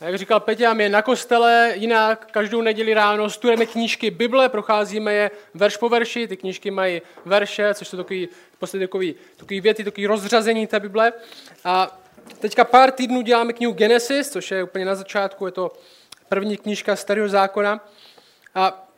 A jak říkal Peťa, my na kostele jinak každou neděli ráno studujeme knížky Bible, procházíme je verš po verši, ty knížky mají verše, což jsou takový, prostě takový, takový věty, takový rozřazení té Bible. A teďka pár týdnů děláme knihu Genesis, což je úplně na začátku, je to první knížka starého zákona. A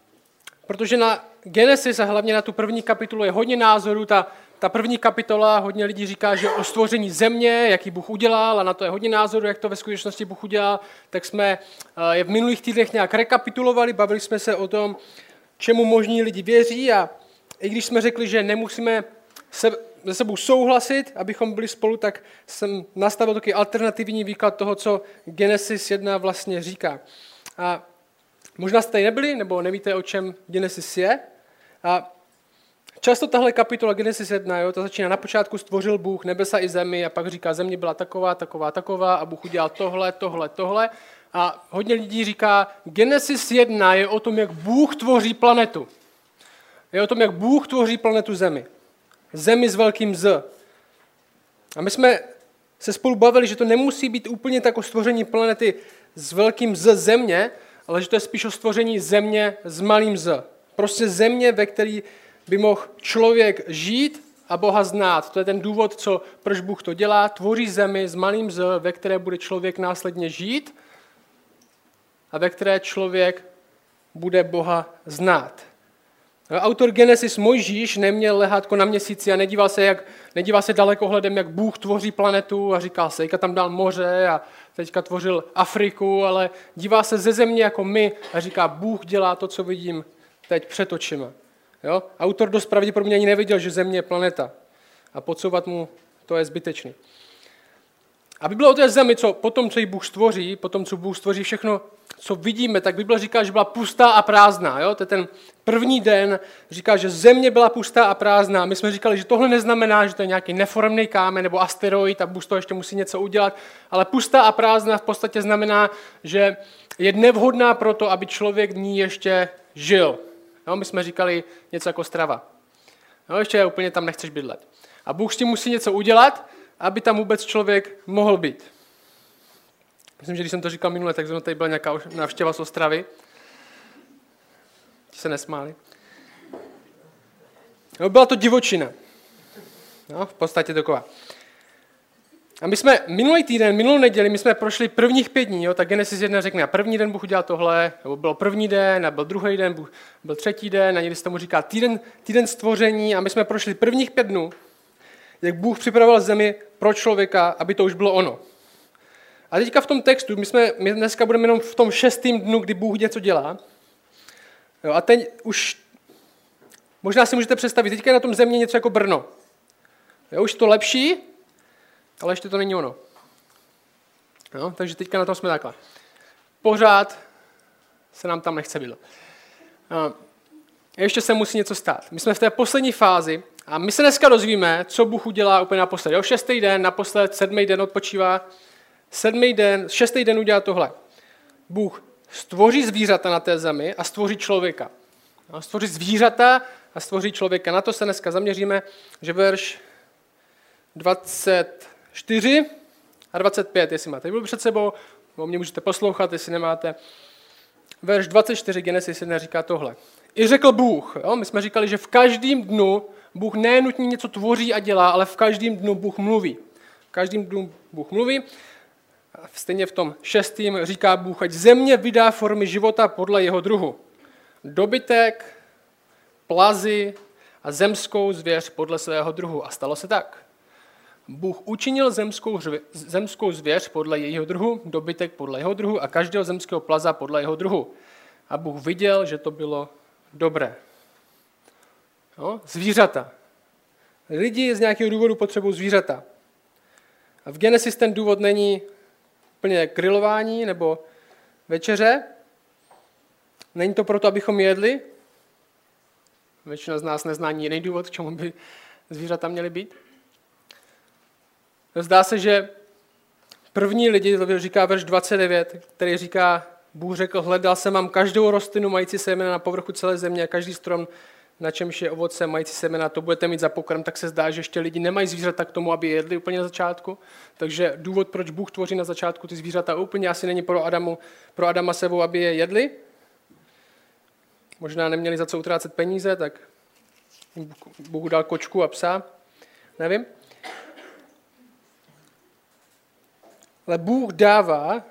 protože na Genesis a hlavně na tu první kapitolu je hodně názorů, ta, ta první kapitola, hodně lidí říká, že o stvoření země, jaký Bůh udělal, a na to je hodně názorů, jak to ve skutečnosti Bůh udělal, tak jsme eh, je v minulých týdnech nějak rekapitulovali, bavili jsme se o tom, čemu možní lidi věří a i když jsme řekli, že nemusíme se, se sebou souhlasit, abychom byli spolu, tak jsem nastavil takový alternativní výklad toho, co Genesis 1 vlastně říká. A možná jste nebyli, nebo nevíte, o čem Genesis je. A často tahle kapitola Genesis 1, jo, to začíná na počátku stvořil Bůh nebesa i zemi a pak říká, země byla taková, taková, taková a Bůh udělal tohle, tohle, tohle. A hodně lidí říká, Genesis 1 je o tom, jak Bůh tvoří planetu. Je o tom, jak Bůh tvoří planetu Zemi. Zemi s velkým Z. A my jsme se spolu bavili, že to nemusí být úplně tak o stvoření planety s velkým Z země, ale že to je spíš o stvoření země s malým Z. Prostě země, ve které by mohl člověk žít a Boha znát. To je ten důvod, co, proč Bůh to dělá. Tvoří zemi s malým Z, ve které bude člověk následně žít a ve které člověk bude Boha znát. Autor Genesis Mojžíš neměl lehátko na měsíci a nedíval se, jak, nedíval se hledem, jak Bůh tvoří planetu a říká se, jak tam dal moře a teďka tvořil Afriku, ale dívá se ze země jako my a říká, Bůh dělá to, co vidím teď před očima. Jo? Autor dost pravděpodobně ani neviděl, že země je planeta. A podsouvat mu to je zbytečný. Aby bylo o té zemi, co potom, co ji Bůh stvoří, potom, co Bůh stvoří všechno, co vidíme, tak Bible říká, že byla pustá a prázdná. Jo? To je ten první den, říká, že země byla pustá a prázdná. My jsme říkali, že tohle neznamená, že to je nějaký neformný kámen nebo asteroid a Bůh to ještě musí něco udělat, ale pustá a prázdná v podstatě znamená, že je nevhodná pro to, aby člověk v ní ještě žil. Jo? My jsme říkali něco jako strava. Jo? Ještě úplně tam nechceš bydlet. A Bůh s tím musí něco udělat, aby tam vůbec člověk mohl být. Myslím, že když jsem to říkal minule, tak tady byla nějaká návštěva z Ostravy. Ti se nesmáli. No, byla to divočina. No, v podstatě taková. A my jsme minulý týden, minulou neděli, my jsme prošli prvních pět dní, jo, tak Genesis 1 řekne, a první den Bůh udělal tohle, nebo byl první den, a byl druhý den, Bůh, byl třetí den, a někdy se tomu říká týden, týden stvoření, a my jsme prošli prvních pět dnů, jak Bůh připravoval zemi pro člověka, aby to už bylo ono. A teďka v tom textu, my, jsme, my dneska budeme jenom v tom šestém dnu, kdy Bůh něco dělá. Jo, a teď už, možná si můžete představit, teďka je na tom země něco jako Brno. Jo, už to lepší, ale ještě to není ono. Jo, takže teďka na tom jsme takhle. Pořád se nám tam nechce bylo. Ještě se musí něco stát. My jsme v té poslední fázi a my se dneska dozvíme, co Bůh udělá úplně naposled. Jo, šestý den, naposled, sedmý den odpočívá, sedmý den, šestý den udělá tohle. Bůh stvoří zvířata na té zemi a stvoří člověka. No, stvoří zvířata a stvoří člověka. Na to se dneska zaměříme, že verš 24 a 25, jestli máte byl před sebou, o mě můžete poslouchat, jestli nemáte. Verš 24 Genesis 1 říká tohle. I řekl Bůh, jo? my jsme říkali, že v každém dnu Bůh nenutně něco tvoří a dělá, ale v každém dnu Bůh mluví. V každém dnu Bůh mluví stejně v tom šestým říká Bůh, ať země vydá formy života podle jeho druhu. Dobytek, plazy a zemskou zvěř podle svého druhu. A stalo se tak. Bůh učinil zemskou, zemskou zvěř podle jejího druhu, dobytek podle jeho druhu a každého zemského plaza podle jeho druhu. A Bůh viděl, že to bylo dobré. No, zvířata. Lidi z nějakého důvodu potřebují zvířata. A v Genesis ten důvod není úplně grilování nebo večeře. Není to proto, abychom jedli. Většina z nás nezná jiný důvod, k čemu by zvířata měly být. Zdá se, že první lidi, to říká verš 29, který říká, Bůh řekl, hledal jsem vám každou rostlinu mající semena na povrchu celé země a každý strom na čemž je ovoce mající semena, to budete mít za pokrm, tak se zdá, že ještě lidi nemají zvířata k tomu, aby jedli úplně na začátku. Takže důvod, proč Bůh tvoří na začátku ty zvířata, úplně asi není pro, Adamu, pro Adama sebou, aby je jedli. Možná neměli za co utrácet peníze, tak Bůh dal kočku a psa. Nevím. Ale Bůh dává,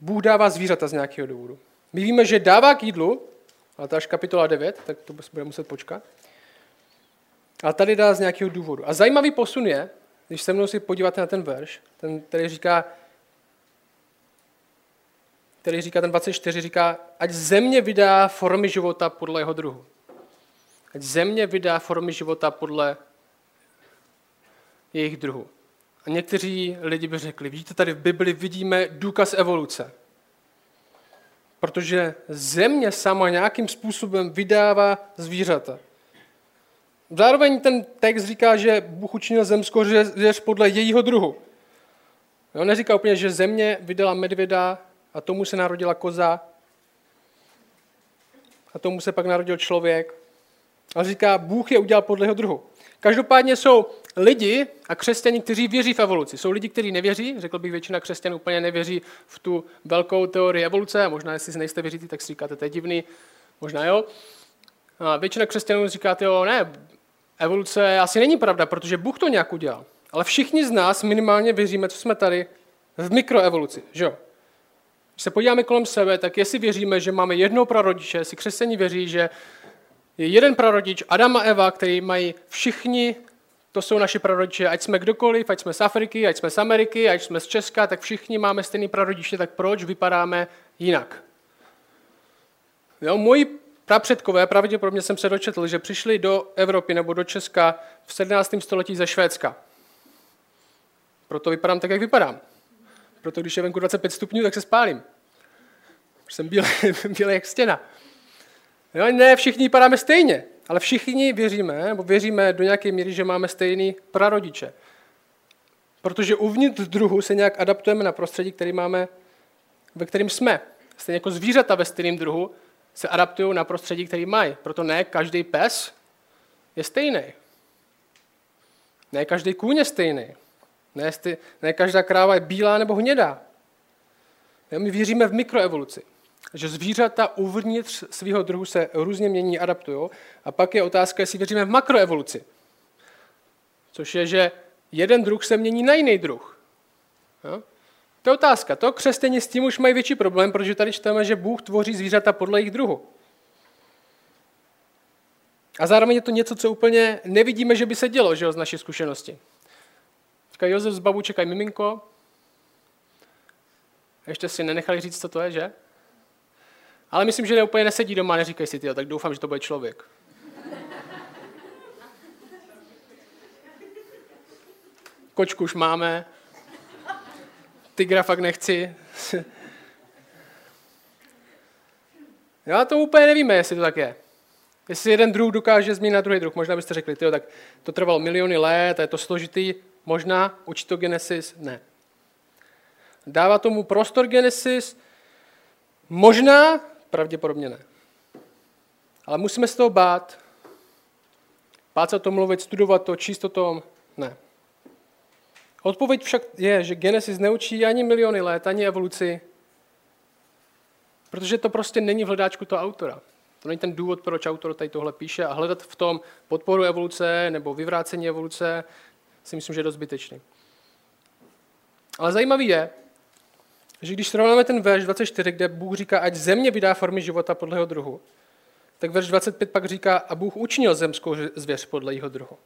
Bůh dává zvířata z nějakého důvodu. My víme, že dává k jídlu, ale to až kapitola 9, tak to bude muset počkat. A tady dá z nějakého důvodu. A zajímavý posun je, když se mnou si podíváte na ten verš, ten, který říká, který říká ten 24, říká, ať země vydá formy života podle jeho druhu. Ať země vydá formy života podle jejich druhu. A někteří lidi by řekli, vidíte tady v Bibli vidíme důkaz evoluce. Protože země sama nějakým způsobem vydává zvířata. Zároveň ten text říká, že Bůh učinil zemskou řeř podle jejího druhu. On neříká úplně, že země vydala medvěda a tomu se narodila koza a tomu se pak narodil člověk. A říká, Bůh je udělal podle jeho druhu. Každopádně jsou lidi a křesťani, kteří věří v evoluci. Jsou lidi, kteří nevěří, řekl bych, většina křesťanů úplně nevěří v tu velkou teorii evoluce, a možná, jestli nejste věříte, tak si říkáte, to je divný, možná jo. A většina křesťanů říkáte, jo, ne, evoluce asi není pravda, protože Bůh to nějak udělal. Ale všichni z nás minimálně věříme, co jsme tady, v mikroevoluci, že jo? Když se podíváme kolem sebe, tak jestli věříme, že máme jednou prarodiče, jestli křesťaní věří, že je jeden prarodič, Adam a Eva, který mají všichni, to jsou naši prarodiče, ať jsme kdokoliv, ať jsme z Afriky, ať jsme z Ameriky, ať jsme z Česka, tak všichni máme stejný prarodiče, tak proč vypadáme jinak? Jo, moji prapředkové, pravděpodobně jsem se dočetl, že přišli do Evropy nebo do Česka v 17. století ze Švédska. Proto vypadám tak, jak vypadám. Proto když je venku 25 stupňů, tak se spálím. Jsem bílý, bílý jak stěna. Jo, ne všichni vypadáme stejně, ale všichni věříme, nebo věříme do nějaké míry, že máme stejný prarodiče. Protože uvnitř druhu se nějak adaptujeme na prostředí, který máme, ve kterým jsme. Stejně jako zvířata ve stejném druhu se adaptují na prostředí, který mají. Proto ne každý pes je stejný. Ne každý kůň je stejný. Ne, ne každá kráva je bílá nebo hnědá. My věříme v mikroevoluci že zvířata uvnitř svého druhu se různě mění, adaptují. A pak je otázka, jestli věříme v makroevoluci. Což je, že jeden druh se mění na jiný druh. Jo? To je otázka. To křesťané s tím už mají větší problém, protože tady čteme, že Bůh tvoří zvířata podle jejich druhu. A zároveň je to něco, co úplně nevidíme, že by se dělo že jo, z naší zkušenosti. Říká Josef z babu, čekaj miminko. Ještě si nenechali říct, co to je, že? Ale myslím, že úplně nesedí doma, neříkej si ty, tak doufám, že to bude člověk. Kočku už máme. Tygra fakt nechci. Já to úplně nevíme, jestli to tak je. Jestli jeden druh dokáže změnit na druhý druh, možná byste řekli, tyjo, tak to trvalo miliony let a je to složitý, možná učit to Genesis, ne. Dává tomu prostor Genesis, možná Pravděpodobně ne. Ale musíme se toho bát. Bát se o tom mluvit, studovat to, číst o tom? Ne. Odpověď však je, že Genesis neučí ani miliony let, ani evoluci, protože to prostě není v hledáčku toho autora. To není ten důvod, proč autor tady tohle píše a hledat v tom podporu evoluce nebo vyvrácení evoluce si myslím, že je dost zbytečný. Ale zajímavý je, že když srovnáme ten verš 24, kde Bůh říká, ať země vydá formy života podle jeho druhu, tak verš 25 pak říká, a Bůh učinil zemskou zvěř podle jeho druhu.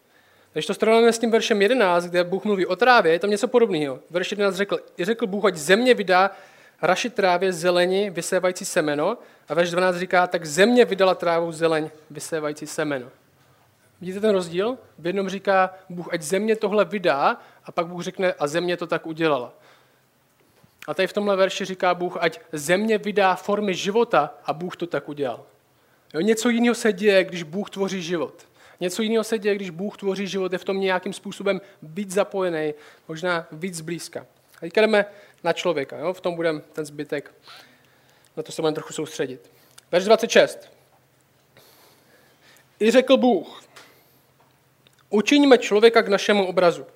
Když to srovnáme s tím veršem 11, kde Bůh mluví o trávě, je tam něco podobného. Verš 11 řekl, řekl Bůh, ať země vydá raši trávě zeleni, vysévající semeno. A verš 12 říká, tak země vydala trávu zeleň, vysévající semeno. Vidíte ten rozdíl? V jednom říká Bůh, ať země tohle vydá, a pak Bůh řekne, a země to tak udělala. A tady v tomhle verši říká Bůh, ať země vydá formy života a Bůh to tak udělal. Jo, něco jiného se děje, když Bůh tvoří život. Něco jiného se děje, když Bůh tvoří život, je v tom nějakým způsobem být zapojený, možná víc blízka. A teďka jdeme na člověka, jo? v tom budeme ten zbytek, na to se budeme trochu soustředit. Verš 26. I řekl Bůh, učiňme člověka k našemu obrazu,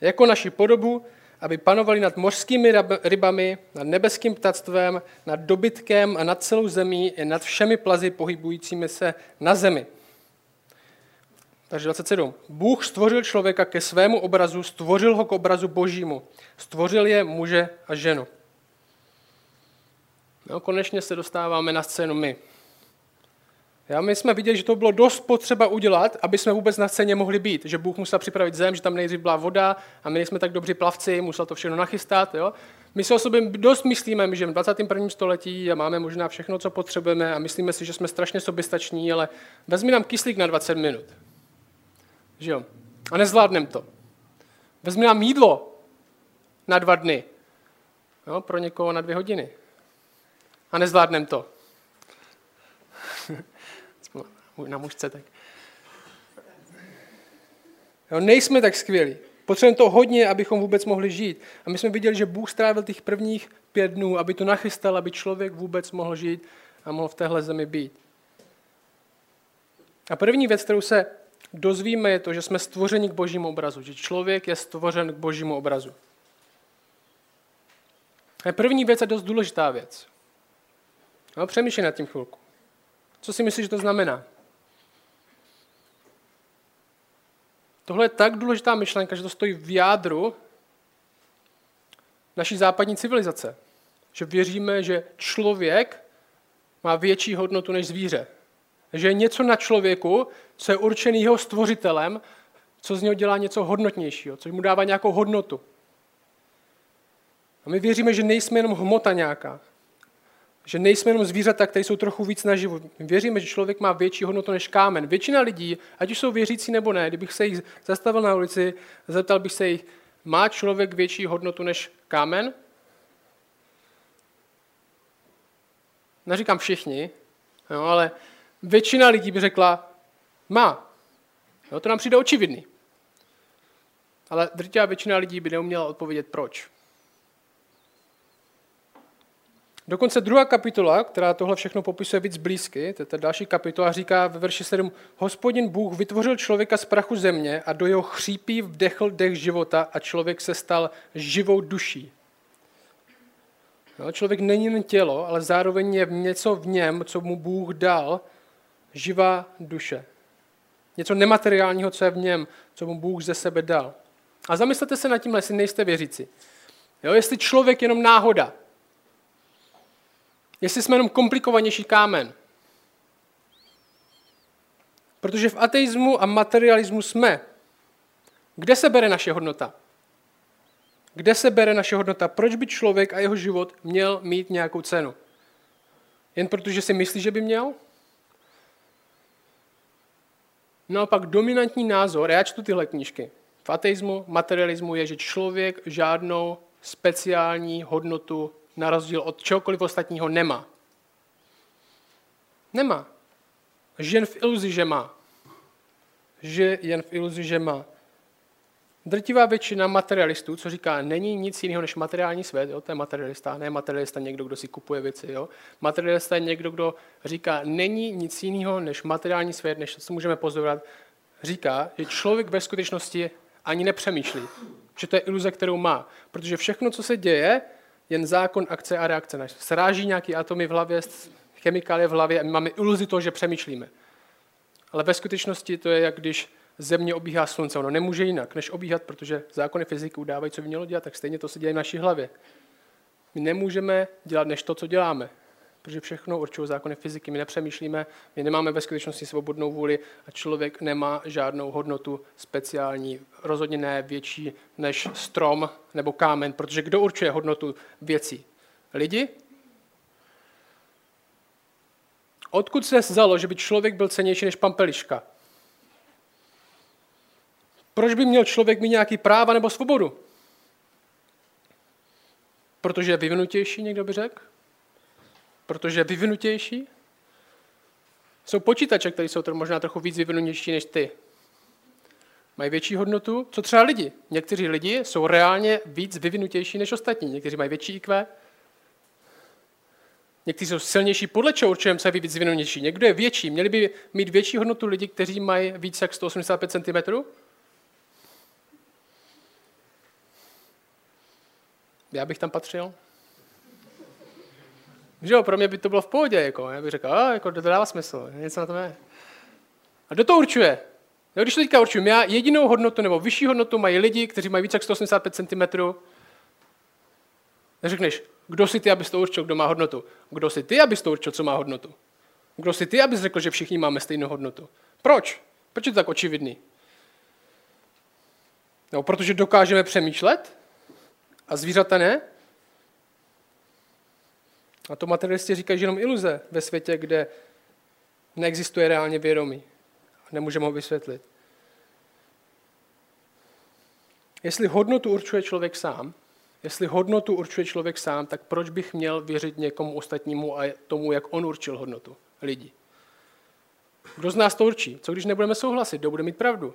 jako naši podobu, aby panovali nad mořskými rybami, nad nebeským ptactvem, nad dobytkem a nad celou zemí i nad všemi plazy pohybujícími se na zemi. Takže 27. Bůh stvořil člověka ke svému obrazu, stvořil ho k obrazu božímu. Stvořil je muže a ženu. No, konečně se dostáváme na scénu my. Já, my jsme viděli, že to bylo dost potřeba udělat, aby jsme vůbec na scéně mohli být. Že Bůh musel připravit zem, že tam nejdřív byla voda a my jsme tak dobří plavci, musel to všechno nachystat. Jo? My si o sobě dost myslíme, že v 21. století a máme možná všechno, co potřebujeme a myslíme si, že jsme strašně soběstační, ale vezmi nám kyslík na 20 minut. Že jo? A nezvládneme to. Vezmi nám jídlo na dva dny. Jo? Pro někoho na dvě hodiny. A nezvládneme to na mužce, tak. Jo, nejsme tak skvělí. Potřebujeme to hodně, abychom vůbec mohli žít. A my jsme viděli, že Bůh strávil těch prvních pět dnů, aby to nachystal, aby člověk vůbec mohl žít a mohl v téhle zemi být. A první věc, kterou se dozvíme, je to, že jsme stvořeni k božímu obrazu. Že člověk je stvořen k božímu obrazu. A první věc je dost důležitá věc. No, přemýšlej nad tím chvilku. Co si myslíš, že to znamená? Tohle je tak důležitá myšlenka, že to stojí v jádru naší západní civilizace. Že věříme, že člověk má větší hodnotu než zvíře. Že je něco na člověku, co je určený jeho stvořitelem, co z něho dělá něco hodnotnějšího, co mu dává nějakou hodnotu. A my věříme, že nejsme jenom hmota nějaká, že nejsme jenom zvířata, které jsou trochu víc naživu. Věříme, že člověk má větší hodnotu než kámen. Většina lidí, ať už jsou věřící nebo ne, kdybych se jich zastavil na ulici, zeptal bych se jich, má člověk větší hodnotu než kámen? Neříkám všichni, jo, ale většina lidí by řekla, má. Jo, to nám přijde očividný. Ale drtivá většina lidí by neuměla odpovědět proč. Dokonce druhá kapitola, která tohle všechno popisuje víc blízky, to je ta další kapitola, říká ve verši 7, Hospodin Bůh vytvořil člověka z prachu země a do jeho chřípí vdechl dech života a člověk se stal živou duší. No, člověk není jen tělo, ale zároveň je něco v něm, co mu Bůh dal, živá duše. Něco nemateriálního, co je v něm, co mu Bůh ze sebe dal. A zamyslete se nad tím, jestli nejste věřící. Jo, jestli člověk jenom náhoda, jestli jsme jenom komplikovanější kámen. Protože v ateismu a materialismu jsme. Kde se bere naše hodnota? Kde se bere naše hodnota? Proč by člověk a jeho život měl mít nějakou cenu? Jen protože si myslí, že by měl? Naopak dominantní názor, já čtu tyhle knížky, v ateismu, materialismu je, že člověk žádnou speciální hodnotu na rozdíl od čehokoliv ostatního nemá. Nemá. Žije jen v iluzi, že má. Žije jen v iluzi, že má. Drtivá většina materialistů, co říká, není nic jiného než materiální svět, jo? to je materialista, ne materialista někdo, kdo si kupuje věci. Jo? Materialista je někdo, kdo říká, není nic jiného než materiální svět, než co můžeme pozorovat. Říká, že člověk ve skutečnosti ani nepřemýšlí, že to je iluze, kterou má. Protože všechno, co se děje, jen zákon akce a reakce. Sráží nějaký atomy v hlavě, chemikálie v hlavě a my máme iluzi toho, že přemýšlíme. Ale ve skutečnosti to je, jak když země obíhá slunce. Ono nemůže jinak, než obíhat, protože zákony fyziky udávají, co by mělo dělat, tak stejně to se děje v naší hlavě. My nemůžeme dělat než to, co děláme, protože všechno určují zákony fyziky. My nepřemýšlíme, my nemáme ve skutečnosti svobodnou vůli a člověk nemá žádnou hodnotu speciální, rozhodně ne větší než strom nebo kámen, protože kdo určuje hodnotu věcí? Lidi? Odkud se vzalo, že by člověk byl cenější než pampeliška? Proč by měl člověk mít nějaký práva nebo svobodu? Protože je vyvinutější, někdo by řekl? Protože vyvinutější? Jsou počítače, které jsou možná trochu víc vyvinutější než ty. Mají větší hodnotu. Co třeba lidi? Někteří lidi jsou reálně víc vyvinutější než ostatní. Někteří mají větší IQ. Někteří jsou silnější, podle čeho určujeme, je víc vyvinutější. Někdo je větší. Měli by mít větší hodnotu lidi, kteří mají více jak 185 cm? Já bych tam patřil. Že jo, pro mě by to bylo v pohodě, jako. Já bych řekl, jako, to dává smysl, něco na tom je. A kdo to určuje? No, když to teďka určuju, já jedinou hodnotu nebo vyšší hodnotu mají lidi, kteří mají více jak 185 cm. Neřekneš, kdo si ty, abys to určil, kdo má hodnotu? Kdo si ty, abys to určil, co má hodnotu? Kdo si ty, abys řekl, že všichni máme stejnou hodnotu? Proč? Proč je to tak očividný? No, protože dokážeme přemýšlet a zvířata ne? A to materialisti říkají, že jenom iluze ve světě, kde neexistuje reálně vědomí. Nemůžeme ho vysvětlit. Jestli hodnotu určuje člověk sám, jestli hodnotu určuje člověk sám, tak proč bych měl věřit někomu ostatnímu a tomu, jak on určil hodnotu lidí? Kdo z nás to určí? Co když nebudeme souhlasit? Kdo bude mít pravdu?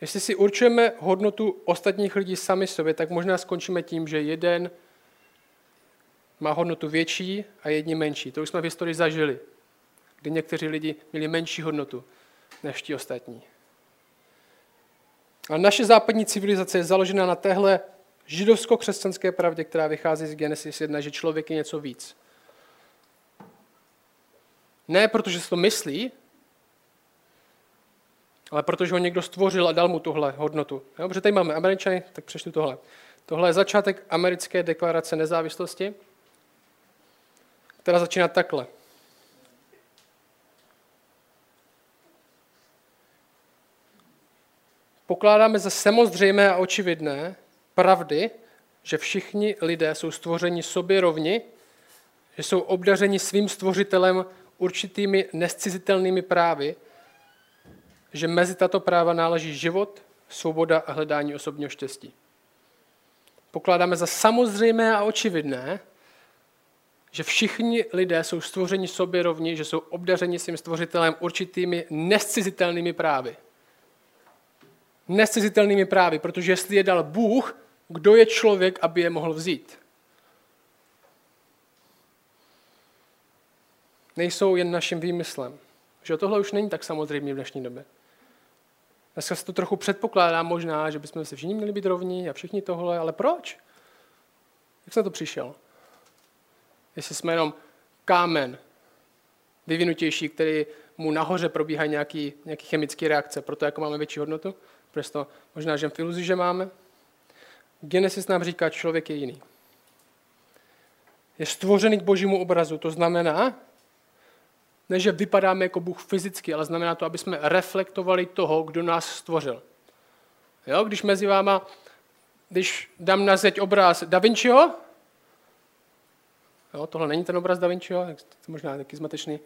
Jestli si určujeme hodnotu ostatních lidí sami sobě, tak možná skončíme tím, že jeden má hodnotu větší a jedni menší. To už jsme v historii zažili, kdy někteří lidi měli menší hodnotu než ti ostatní. A naše západní civilizace je založena na téhle židovsko-křesťanské pravdě, která vychází z Genesis 1, že člověk je něco víc. Ne protože se to myslí, ale protože ho někdo stvořil a dal mu tuhle hodnotu. Protože tady máme američany, tak přečtu tohle. Tohle je začátek americké deklarace nezávislosti, která začíná takhle. Pokládáme za samozřejmé a očividné pravdy, že všichni lidé jsou stvořeni sobě rovni, že jsou obdařeni svým stvořitelem určitými nescizitelnými právy, že mezi tato práva náleží život, svoboda a hledání osobního štěstí. Pokládáme za samozřejmé a očividné, že všichni lidé jsou stvořeni sobě rovni, že jsou obdařeni svým stvořitelem určitými nescizitelnými právy. Nescizitelnými právy, protože jestli je dal Bůh, kdo je člověk, aby je mohl vzít? Nejsou jen naším výmyslem. Že tohle už není tak samozřejmé v dnešní době. Dneska se to trochu předpokládá možná, že bychom se všichni měli být rovní a všichni tohle, ale proč? Jak jsem to přišel? Jestli jsme jenom kámen vyvinutější, který mu nahoře probíhají nějaký, nějaký chemické reakce, proto jako máme větší hodnotu, proto možná že v iluzi, že máme. Genesis nám říká, člověk je jiný. Je stvořený k božímu obrazu, to znamená, ne, že vypadáme jako Bůh fyzicky, ale znamená to, aby jsme reflektovali toho, kdo nás stvořil. Jo, když mezi váma, když dám na zeď obraz Da Vinciho, jo, tohle není ten obraz Da Vinciho, tak to možná taky zmatečný,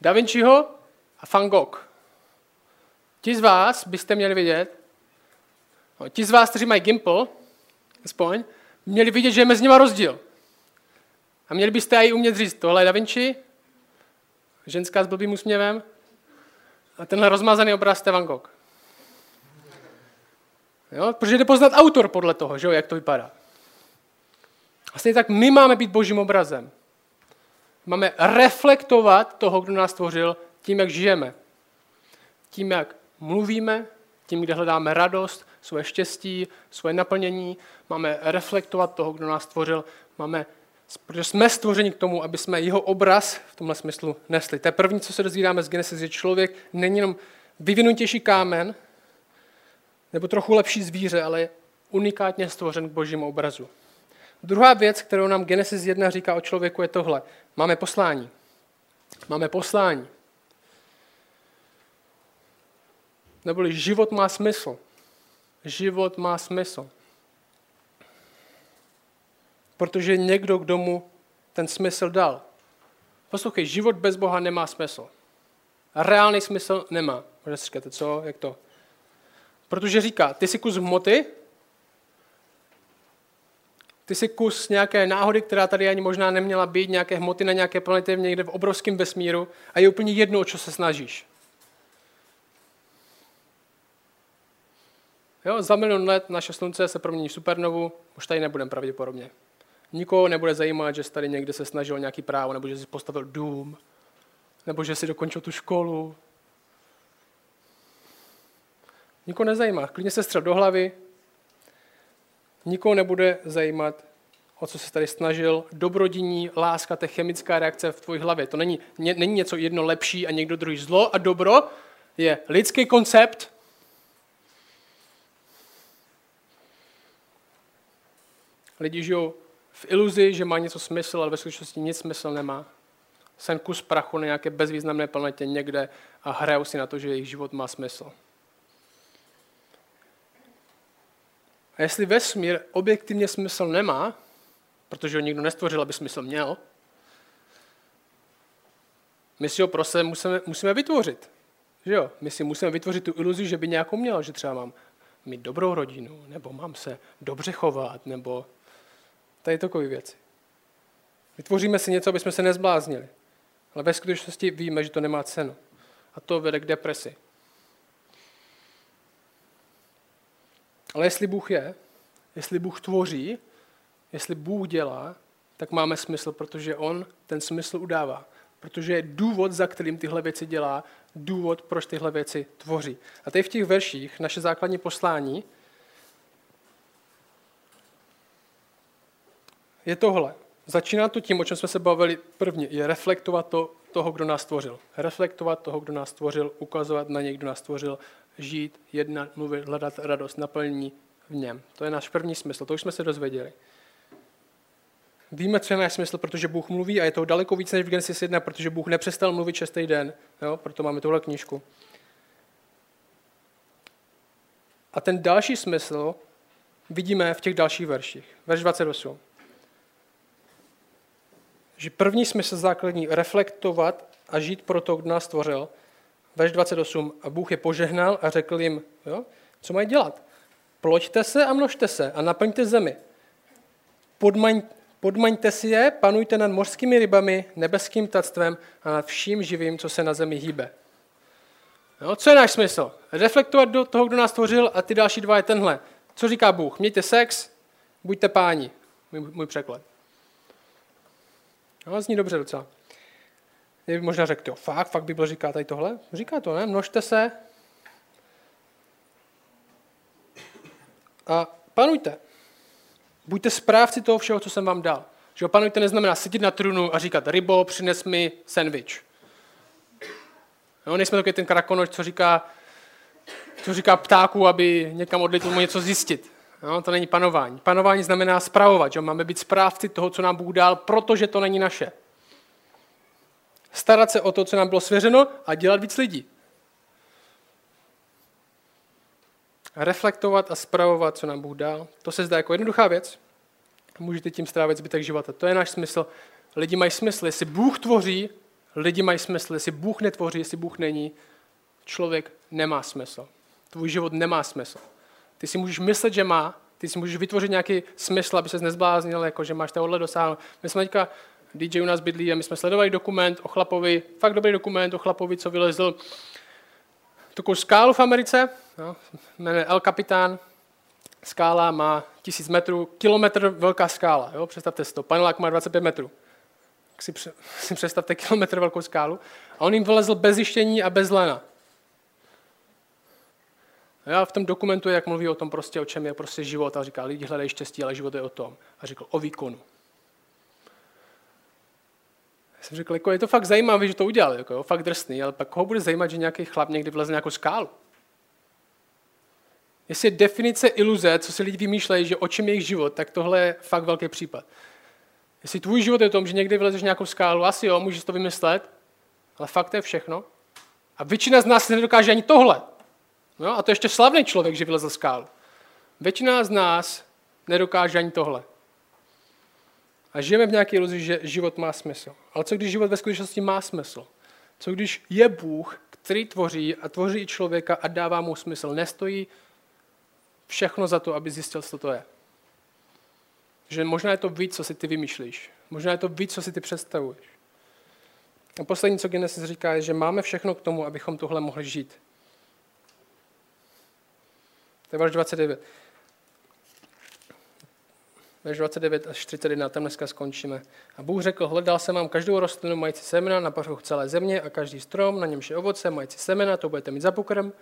Da Vinciho a Van Gogh. Ti z vás byste měli vidět, no, ti z vás, kteří mají Gimple, aspoň, měli vidět, že je mezi nimi rozdíl. A měli byste i umět říct, tohle je Da Vinci, ženská s blbým úsměvem a tenhle rozmazaný obraz je Van Gogh. Jo? Protože jde poznat autor podle toho, že jo, jak to vypadá. A stejně tak my máme být božím obrazem. Máme reflektovat toho, kdo nás stvořil, tím, jak žijeme. Tím, jak mluvíme, tím, kde hledáme radost, svoje štěstí, svoje naplnění. Máme reflektovat toho, kdo nás stvořil. Máme Protože jsme stvořeni k tomu, aby jsme jeho obraz v tomhle smyslu nesli. To je první, co se dozvídáme z Genesis, že člověk není jenom vyvinutější kámen, nebo trochu lepší zvíře, ale je unikátně stvořen k božímu obrazu. Druhá věc, kterou nám Genesis 1 říká o člověku, je tohle. Máme poslání. Máme poslání. Neboli život má smysl. Život má smysl protože někdo, kdo mu ten smysl dal. Poslouchej, život bez Boha nemá smysl. Reálný smysl nemá. Možná si říkáte, co, jak to? Protože říká, ty jsi kus hmoty, ty jsi kus nějaké náhody, která tady ani možná neměla být, nějaké hmoty na nějaké planetě někde v obrovském vesmíru a je úplně jedno, o co se snažíš. Jo, za milion let naše slunce se promění v supernovu, už tady nebudeme pravděpodobně. Nikoho nebude zajímat, že jsi tady někde se snažil nějaký právo, nebo že jsi postavil dům, nebo že jsi dokončil tu školu. Nikoho nezajímá. Klidně se střel do hlavy. Nikoho nebude zajímat, o co se tady snažil. Dobrodiní, láska, je chemická reakce v tvojí hlavě. To není, není něco jedno lepší a někdo druhý zlo a dobro. Je lidský koncept, Lidi žijou v iluzi, že má něco smysl, ale ve skutečnosti nic smysl nemá. Jsem kus prachu na nějaké bezvýznamné planetě někde a hrajou si na to, že jejich život má smysl. A jestli vesmír objektivně smysl nemá, protože ho nikdo nestvořil, aby smysl měl, my si ho prostě musíme, musíme vytvořit. Že jo? My si musíme vytvořit tu iluzi, že by nějakou měl, že třeba mám mít dobrou rodinu, nebo mám se dobře chovat, nebo Tady takové věci. Vytvoříme si něco, aby jsme se nezbláznili. Ale ve skutečnosti víme, že to nemá cenu. A to vede k depresi. Ale jestli Bůh je, jestli Bůh tvoří, jestli Bůh dělá, tak máme smysl, protože On ten smysl udává. Protože je důvod, za kterým tyhle věci dělá, důvod, proč tyhle věci tvoří. A tady v těch verších naše základní poslání je tohle. Začíná to tím, o čem jsme se bavili prvně, je reflektovat to, toho, kdo nás stvořil. Reflektovat toho, kdo nás stvořil, ukazovat na něj, kdo nás stvořil, žít, jednat, mluvit, hledat radost, naplnění v něm. To je náš první smysl, to už jsme se dozvěděli. Víme, co je náš smysl, protože Bůh mluví a je to daleko víc než v Genesis 1, protože Bůh nepřestal mluvit šestý den. Jo? Proto máme tuhle knížku. A ten další smysl vidíme v těch dalších verších. Verš 28 že první smysl základní reflektovat a žít pro to, kdo nás stvořil. Verš 28. A Bůh je požehnal a řekl jim, jo, co mají dělat? Ploďte se a množte se a naplňte zemi. Podmaň, podmaňte si je, panujte nad mořskými rybami, nebeským tactvem a nad vším živým, co se na zemi hýbe. Jo, co je náš smysl? Reflektovat do toho, kdo nás stvořil a ty další dva je tenhle. Co říká Bůh? Mějte sex, buďte páni. Můj, můj překlad. No, zní dobře docela. Je možná řekl, jo, fakt, fakt Bible říká tady tohle? Říká to, ne? Množte se a panujte. Buďte správci toho všeho, co jsem vám dal. Že panujte neznamená sedět na trunu a říkat, rybo, přines mi sandwich. No, nejsme taky ten krakonoč, co říká, co říká ptáku, aby někam odletěl mu něco zjistit. No, to není panování. Panování znamená spravovat, že máme být správci toho, co nám Bůh dal, protože to není naše. Starat se o to, co nám bylo svěřeno a dělat víc lidí. Reflektovat a spravovat, co nám Bůh dal. To se zdá jako jednoduchá věc. Můžete tím strávit zbytek života. To je náš smysl. Lidi mají smysl. Jestli Bůh tvoří, lidi mají smysl. Jestli Bůh netvoří, jestli Bůh není, člověk nemá smysl. Tvůj život nemá smysl. Ty si můžeš myslet, že má, ty si můžeš vytvořit nějaký smysl, aby se nezbláznil, jako že máš tohle dosáhnout. My jsme teďka, DJ u nás bydlí a my jsme sledovali dokument o chlapovi, fakt dobrý dokument o chlapovi, co vylezl takovou skálu v Americe, no, jmenuje El Capitán, skála má tisíc metrů, kilometr velká skála, jo, představte si to, panelák má 25 metrů. Tak si, si představte kilometr velkou skálu. A on jim vylezl bez zjištění a bez lena. Já v tom dokumentu, jak mluví o tom prostě, o čem je prostě život a říká, lidi hledají štěstí, ale život je o tom. A řekl, o výkonu. Jsem řekl, jako je to fakt zajímavé, že to udělal, jako, jo, fakt drsný, ale pak koho bude zajímat, že nějaký chlap někdy vleze nějakou skálu? Jestli je definice iluze, co si lidi vymýšlejí, že o čem je jejich život, tak tohle je fakt velký případ. Jestli tvůj život je o tom, že někdy vlezeš nějakou skálu, asi jo, můžeš to vymyslet, ale fakt to je všechno. A většina z nás nedokáže ani tohle. No, a to ještě slavný člověk, že vylezl skálu. Většina z nás nedokáže ani tohle. A žijeme v nějaké iluzi, že život má smysl. Ale co když život ve skutečnosti má smysl? Co když je Bůh, který tvoří a tvoří člověka a dává mu smysl? Nestojí všechno za to, aby zjistil, co to je. Že možná je to víc, co si ty vymýšlíš. Možná je to víc, co si ty představuješ. A poslední, co Genesis říká, je, že máme všechno k tomu, abychom tohle mohli žít. To je verš 29. verš 29 až 31, tam dneska skončíme. A Bůh řekl, hledal jsem vám každou rostlinu mající semena na povrchu celé země a každý strom, na němž je ovoce mající semena, to budete mít za pokrm.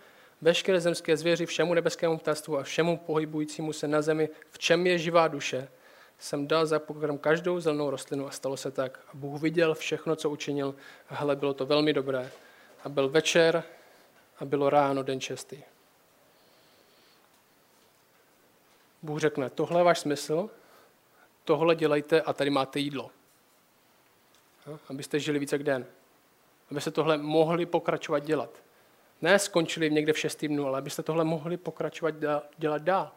Veškeré zemské zvěři, všemu nebeskému ptactvu a všemu pohybujícímu se na zemi, v čem je živá duše, jsem dal za pokrm každou zelenou rostlinu a stalo se tak. A Bůh viděl všechno, co učinil a hele, bylo to velmi dobré. A byl večer a bylo ráno den čestý. Bůh řekne, tohle je váš smysl, tohle dělejte a tady máte jídlo. Abyste žili více jak den. Abyste tohle mohli pokračovat dělat. Ne skončili někde v šestý dnu, ale abyste tohle mohli pokračovat dělat dál.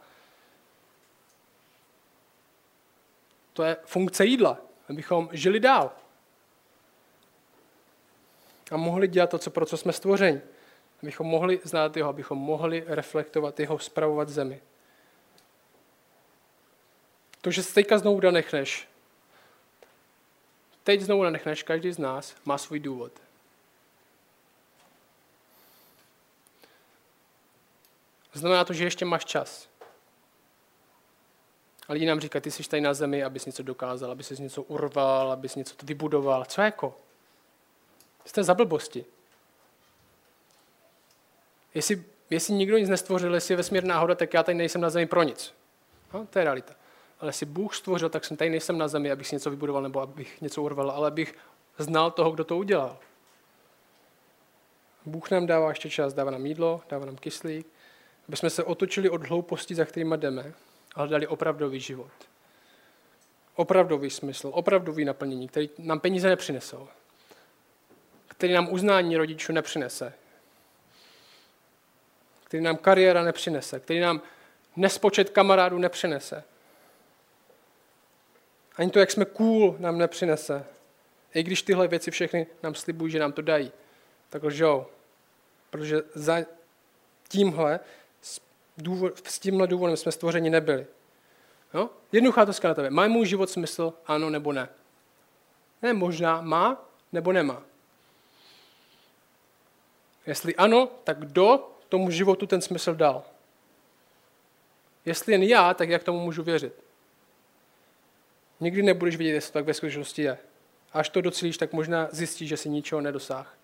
To je funkce jídla, abychom žili dál. A mohli dělat to, co, pro co jsme stvořeni. Abychom mohli znát jeho, abychom mohli reflektovat jeho, spravovat zemi. To, že se teďka znovu nanechneš, teď znovu nanechneš, každý z nás má svůj důvod. Znamená to, že ještě máš čas. A lidi nám říkají, ty jsi tady na zemi, abys něco dokázal, abys něco urval, abys něco vybudoval. Co jako? Jste za blbosti. Jestli, jestli nikdo nic nestvořil, jestli je vesmír náhoda, tak já tady nejsem na zemi pro nic. No, to je realita. Ale jestli Bůh stvořil, tak jsem tady nejsem na zemi, abych si něco vybudoval nebo abych něco urval, ale abych znal toho, kdo to udělal. Bůh nám dává ještě čas, dává nám jídlo, dává nám kyslík, aby jsme se otočili od hlouposti, za kterými jdeme, a hledali opravdový život. Opravdový smysl, opravdový naplnění, který nám peníze nepřinesou, který nám uznání rodičů nepřinese, který nám kariéra nepřinese, který nám nespočet kamarádů nepřinese. Ani to, jak jsme cool, nám nepřinese. I když tyhle věci všechny nám slibují, že nám to dají, tak lžou. Protože za tímhle důvod, s tímhle důvodem jsme stvořeni nebyli. Jo? Jednoduchá to na tebe. Má můj život smysl, ano nebo ne? Ne, možná má nebo nemá. Jestli ano, tak kdo tomu životu ten smysl dal? Jestli jen já, tak jak tomu můžu věřit? Nikdy nebudeš vidět, jestli to tak ve skutečnosti je. Až to docílíš, tak možná zjistíš, že si ničeho nedosáh.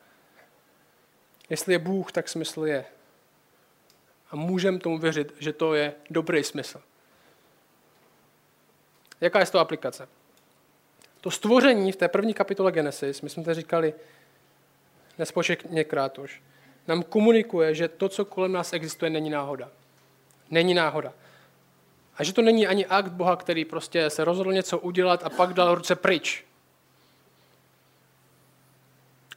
Jestli je Bůh, tak smysl je a můžeme tomu věřit, že to je dobrý smysl. Jaká je to aplikace? To stvoření v té první kapitole Genesis, my jsme to říkali nespočetněkrát už, nám komunikuje, že to, co kolem nás existuje, není náhoda. Není náhoda. A že to není ani akt Boha, který prostě se rozhodl něco udělat a pak dal ruce pryč.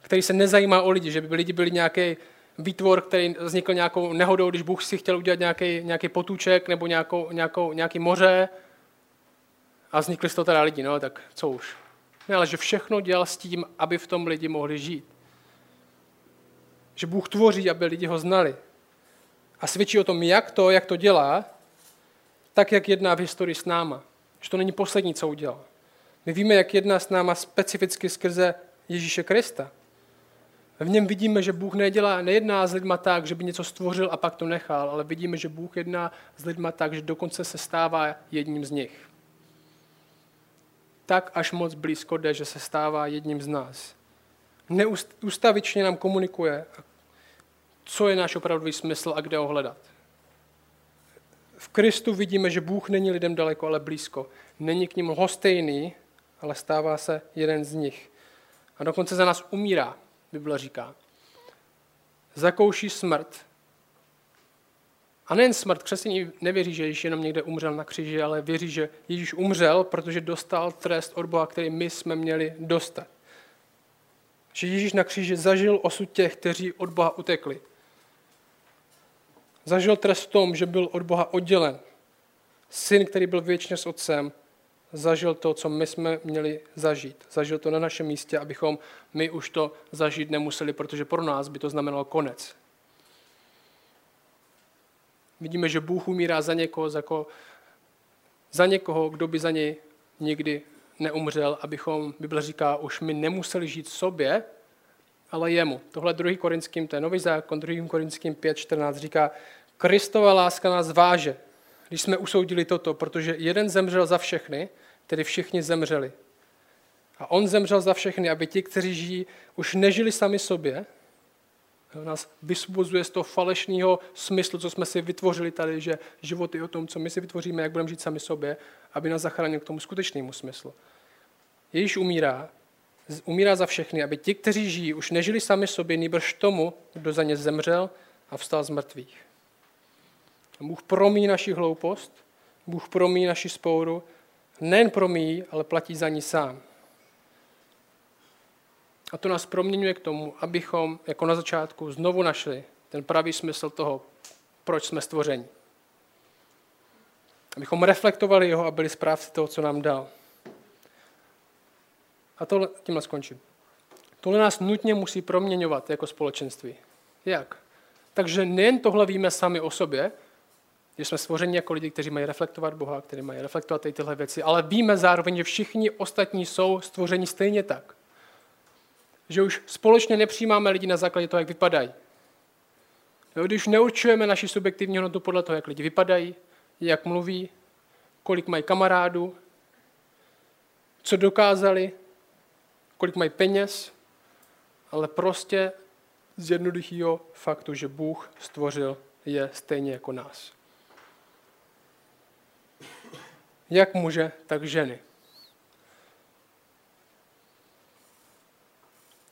Který se nezajímá o lidi, že by lidi byli nějaký výtvor, který vznikl nějakou nehodou, když Bůh si chtěl udělat nějaký, nějaký potůček nebo nějakou, nějakou, nějaký moře a vznikli z toho teda lidi, no tak co už. Ne, ale že všechno dělal s tím, aby v tom lidi mohli žít. Že Bůh tvoří, aby lidi ho znali. A svědčí o tom, jak to, jak to dělá, tak, jak jedná v historii s náma. Že to není poslední, co udělal. My víme, jak jedná s náma specificky skrze Ježíše Krista. V něm vidíme, že Bůh nedělá, nejedná s lidma tak, že by něco stvořil a pak to nechal, ale vidíme, že Bůh jedná s lidma tak, že dokonce se stává jedním z nich. Tak až moc blízko jde, že se stává jedním z nás. Neústavičně nám komunikuje, co je náš opravdový smysl a kde ho hledat. V Kristu vidíme, že Bůh není lidem daleko, ale blízko. Není k ním hostejný, ale stává se jeden z nich. A dokonce za nás umírá. Bible říká. Zakouší smrt. A nejen smrt, křesťané nevěří, že Ježíš jenom někde umřel na kříži, ale věří, že Ježíš umřel, protože dostal trest od Boha, který my jsme měli dostat. Že Ježíš na kříži zažil osud těch, kteří od Boha utekli. Zažil trest v tom, že byl od Boha oddělen. Syn, který byl věčně s otcem, zažil to, co my jsme měli zažít. Zažil to na našem místě, abychom my už to zažít nemuseli, protože pro nás by to znamenalo konec. Vidíme, že Bůh umírá za někoho, za, ko, za někoho, kdo by za něj nikdy neumřel, abychom, Bible říká, už my nemuseli žít sobě, ale jemu. Tohle 2. korinským, to je nový zákon, 2. korinským 5.14 říká, Kristova láska nás váže, když jsme usoudili toto, protože jeden zemřel za všechny, tedy všichni zemřeli. A on zemřel za všechny, aby ti, kteří žijí, už nežili sami sobě, nás vysvobozuje z toho falešného smyslu, co jsme si vytvořili tady, že život je o tom, co my si vytvoříme, jak budeme žít sami sobě, aby nás zachránil k tomu skutečnému smyslu. Ježíš umírá, umírá za všechny, aby ti, kteří žijí, už nežili sami sobě, nýbrž tomu, kdo za ně zemřel a vstal z mrtvých. Bůh promí naši hloupost, Bůh promí naši spouru, nejen promí, ale platí za ní sám. A to nás proměňuje k tomu, abychom, jako na začátku, znovu našli ten pravý smysl toho, proč jsme stvořeni. Abychom reflektovali jeho a byli správci toho, co nám dal. A tohle, tímhle skončím. Tohle nás nutně musí proměňovat jako společenství. Jak? Takže nejen tohle víme sami o sobě, že jsme stvořeni jako lidi, kteří mají reflektovat Boha, kteří mají reflektovat ty tyhle věci, ale víme zároveň, že všichni ostatní jsou stvořeni stejně tak. Že už společně nepřijímáme lidi na základě toho, jak vypadají. Když neurčujeme naši subjektivní hodnotu podle toho, jak lidi vypadají, jak mluví, kolik mají kamarádů, co dokázali, kolik mají peněz, ale prostě z jednoduchého faktu, že Bůh stvořil je stejně jako nás. Jak muže, tak ženy.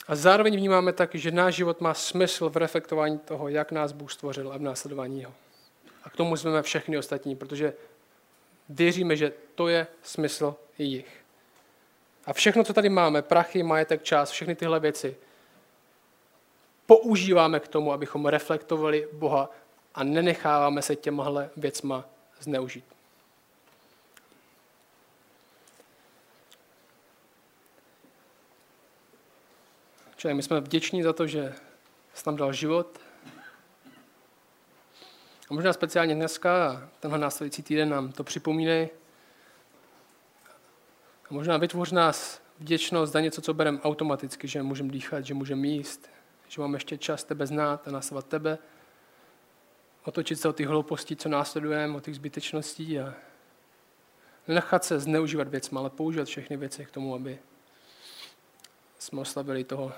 A zároveň vnímáme tak, že náš život má smysl v reflektování toho, jak nás Bůh stvořil a v následování jeho. A k tomu jsme všechny ostatní, protože věříme, že to je smysl i jich. A všechno, co tady máme, prachy, majetek, čas, všechny tyhle věci, používáme k tomu, abychom reflektovali Boha a nenecháváme se těmhle věcma zneužít. Čili my jsme vděční za to, že jsi tam dal život. A možná speciálně dneska a tenhle následující týden nám to připomínej. Možná vytvoř nás vděčnost za něco, co bereme automaticky, že můžeme dýchat, že můžeme jíst, že máme ještě čas tebe znát a následovat tebe. Otočit se od těch hloupostí, co následujeme, od těch zbytečností a nenechat se zneužívat věcmi, ale používat všechny věci k tomu, aby jsme oslavili toho,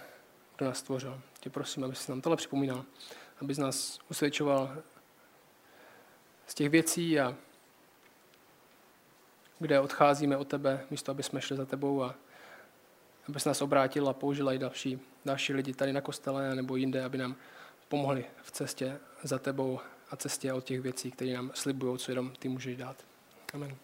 kdo nás stvořil. Tě prosím, aby nám tohle připomínal, aby nás usvědčoval z těch věcí, a kde odcházíme od tebe, místo aby jsme šli za tebou a aby nás obrátil a použil i další, další lidi tady na kostele nebo jinde, aby nám pomohli v cestě za tebou a cestě od těch věcí, které nám slibují, co jenom ty můžeš dát. Amen.